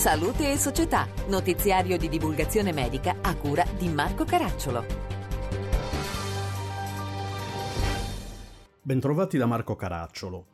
Salute e Società, notiziario di divulgazione medica a cura di Marco Caracciolo. Bentrovati da Marco Caracciolo.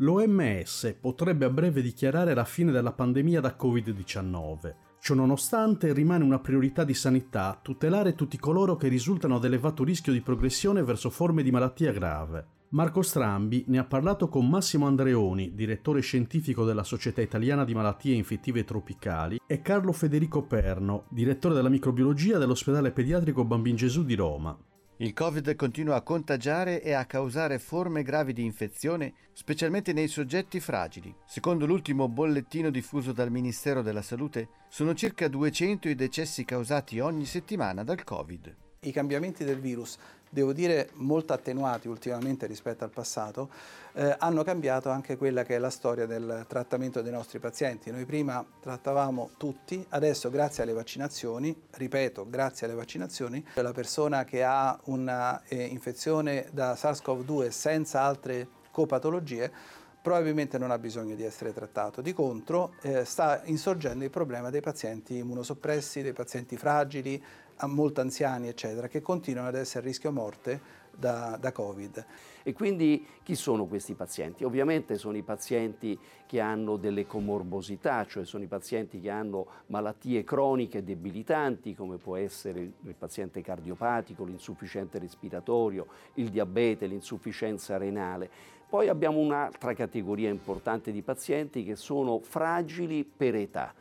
L'OMS potrebbe a breve dichiarare la fine della pandemia da Covid-19. Ciononostante rimane una priorità di sanità tutelare tutti coloro che risultano ad elevato rischio di progressione verso forme di malattia grave. Marco Strambi ne ha parlato con Massimo Andreoni, direttore scientifico della Società Italiana di Malattie Infettive Tropicali, e Carlo Federico Perno, direttore della microbiologia dell'ospedale pediatrico Bambin Gesù di Roma. Il Covid continua a contagiare e a causare forme gravi di infezione, specialmente nei soggetti fragili. Secondo l'ultimo bollettino diffuso dal Ministero della Salute, sono circa 200 i decessi causati ogni settimana dal Covid. I cambiamenti del virus devo dire molto attenuati ultimamente rispetto al passato, eh, hanno cambiato anche quella che è la storia del trattamento dei nostri pazienti. Noi prima trattavamo tutti, adesso grazie alle vaccinazioni, ripeto, grazie alle vaccinazioni, la persona che ha un'infezione eh, da SARS-CoV-2 senza altre copatologie probabilmente non ha bisogno di essere trattato. Di contro eh, sta insorgendo il problema dei pazienti immunosoppressi, dei pazienti fragili, molto anziani, eccetera, che continuano ad essere a rischio morte da, da, Covid. E quindi chi sono questi pazienti? Ovviamente sono i pazienti che hanno delle comorbosità, cioè sono i pazienti che hanno malattie croniche debilitanti, come può essere il paziente cardiopatico, l'insufficiente respiratorio, il diabete, l'insufficienza renale. Poi abbiamo un'altra categoria importante di pazienti che sono fragili per età.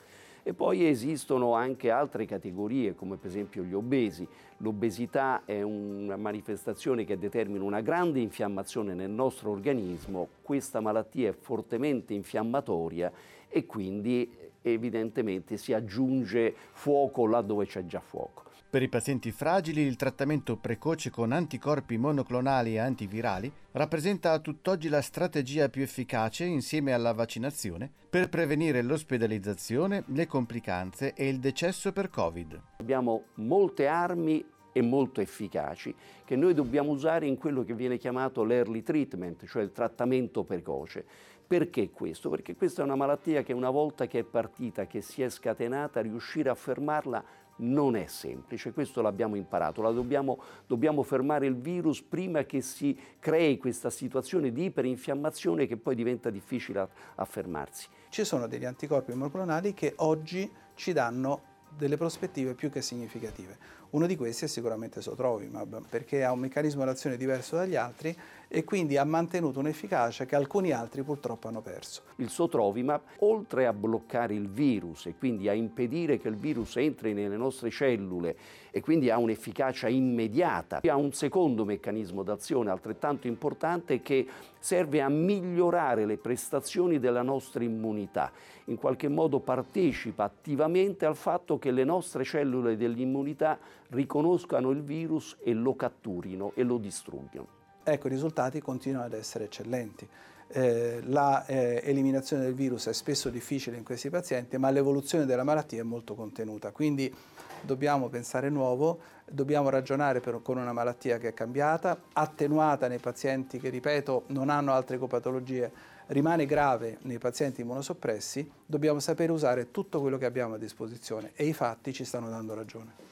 E poi esistono anche altre categorie, come per esempio gli obesi. L'obesità è una manifestazione che determina una grande infiammazione nel nostro organismo, questa malattia è fortemente infiammatoria e quindi evidentemente si aggiunge fuoco là dove c'è già fuoco. Per i pazienti fragili il trattamento precoce con anticorpi monoclonali e antivirali rappresenta a tutt'oggi la strategia più efficace insieme alla vaccinazione per prevenire l'ospedalizzazione, le complicanze e il decesso per Covid. Abbiamo molte armi e molto efficaci che noi dobbiamo usare in quello che viene chiamato l'early treatment, cioè il trattamento precoce. Perché questo? Perché questa è una malattia che una volta che è partita, che si è scatenata, riuscire a fermarla non è semplice, questo l'abbiamo imparato, dobbiamo, dobbiamo, fermare il virus prima che si crei questa situazione di iperinfiammazione che poi diventa difficile a, a fermarsi. Ci sono degli anticorpi monoclonali che oggi ci danno delle prospettive più che significative. Uno di questi è sicuramente Sotrovimab, perché ha un meccanismo d'azione diverso dagli altri e quindi ha mantenuto un'efficacia che alcuni altri purtroppo hanno perso. Il Sotrovimab, oltre a bloccare il virus e quindi a impedire che il virus entri nelle nostre cellule e quindi ha un'efficacia immediata, ha un secondo meccanismo d'azione altrettanto importante che serve a migliorare le prestazioni della nostra immunità. In qualche modo partecipa attivamente al fatto che le nostre cellule dell'immunità riconoscano il virus e lo catturino e lo distruggano. Ecco, i risultati continuano ad essere eccellenti. Eh, la eh, eliminazione del virus è spesso difficile in questi pazienti, ma l'evoluzione della malattia è molto contenuta. Quindi dobbiamo pensare nuovo, dobbiamo ragionare per, con una malattia che è cambiata, attenuata nei pazienti che, ripeto, non hanno altre copatologie, rimane grave nei pazienti immunosoppressi, dobbiamo sapere usare tutto quello che abbiamo a disposizione e i fatti ci stanno dando ragione.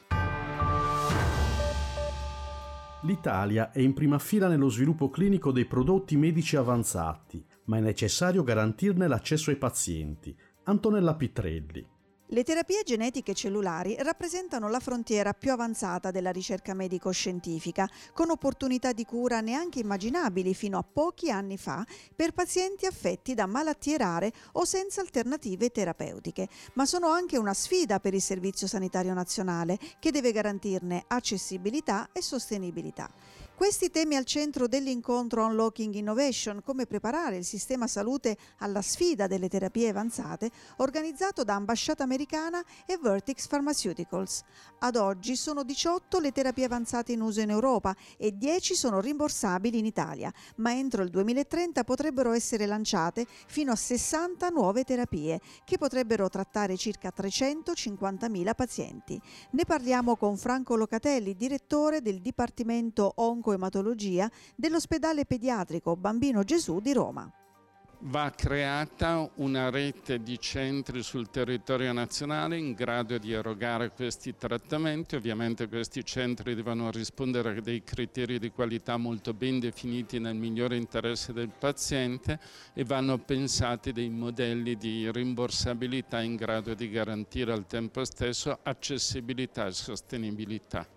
L'Italia è in prima fila nello sviluppo clinico dei prodotti medici avanzati, ma è necessario garantirne l'accesso ai pazienti. Antonella Pitrelli. Le terapie genetiche cellulari rappresentano la frontiera più avanzata della ricerca medico-scientifica, con opportunità di cura neanche immaginabili fino a pochi anni fa per pazienti affetti da malattie rare o senza alternative terapeutiche, ma sono anche una sfida per il Servizio Sanitario Nazionale che deve garantirne accessibilità e sostenibilità. Questi temi al centro dell'incontro Unlocking Innovation, come preparare il sistema salute alla sfida delle terapie avanzate, organizzato da Ambasciata Americana e Vertex Pharmaceuticals. Ad oggi sono 18 le terapie avanzate in uso in Europa e 10 sono rimborsabili in Italia, ma entro il 2030 potrebbero essere lanciate fino a 60 nuove terapie che potrebbero trattare circa 350.000 pazienti. Ne parliamo con Franco Locatelli, direttore del Dipartimento Onco oncoematologia dell'ospedale pediatrico Bambino Gesù di Roma. Va creata una rete di centri sul territorio nazionale in grado di erogare questi trattamenti. Ovviamente questi centri devono rispondere a dei criteri di qualità molto ben definiti nel migliore interesse del paziente e vanno pensati dei modelli di rimborsabilità in grado di garantire al tempo stesso accessibilità e sostenibilità.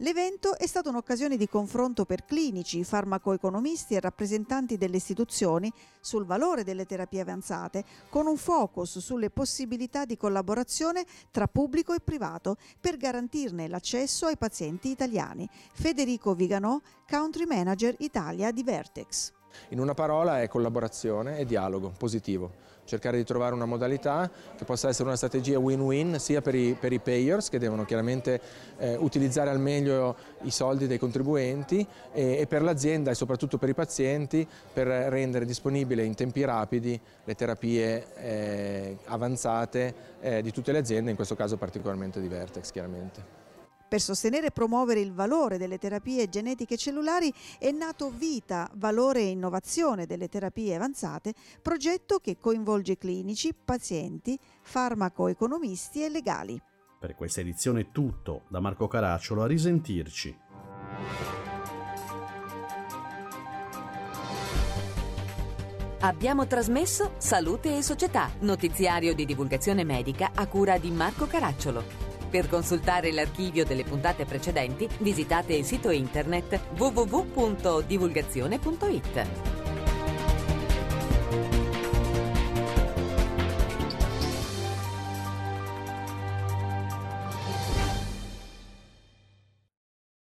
L'evento è stata un'occasione di confronto per clinici, farmacoeconomisti e rappresentanti delle istituzioni sul valore delle terapie avanzate, con un focus sulle possibilità di collaborazione tra pubblico e privato per garantirne l'accesso ai pazienti italiani. Federico Viganò, Country Manager Italia di Vertex. In una parola è collaborazione e dialogo positivo cercare di trovare una modalità che possa essere una strategia win-win sia per i, per i, payers che devono chiaramente eh, utilizzare al meglio i soldi dei contribuenti e, e per l'azienda e soprattutto per i pazienti per rendere disponibile in tempi rapidi le terapie eh, avanzate eh, di tutte le aziende, in questo caso particolarmente di Vertex chiaramente. Per sostenere e promuovere il valore delle terapie genetiche cellulari è nato Vita, Valore e Innovazione delle terapie avanzate, progetto che coinvolge clinici, pazienti, farmacoeconomisti e legali. Per questa edizione è tutto, da Marco Caracciolo a risentirci. Abbiamo trasmesso Salute e Società, notiziario di divulgazione medica a cura di Marco Caracciolo. Per consultare l'archivio delle puntate precedenti visitate il sito internet www.divulgazione.it.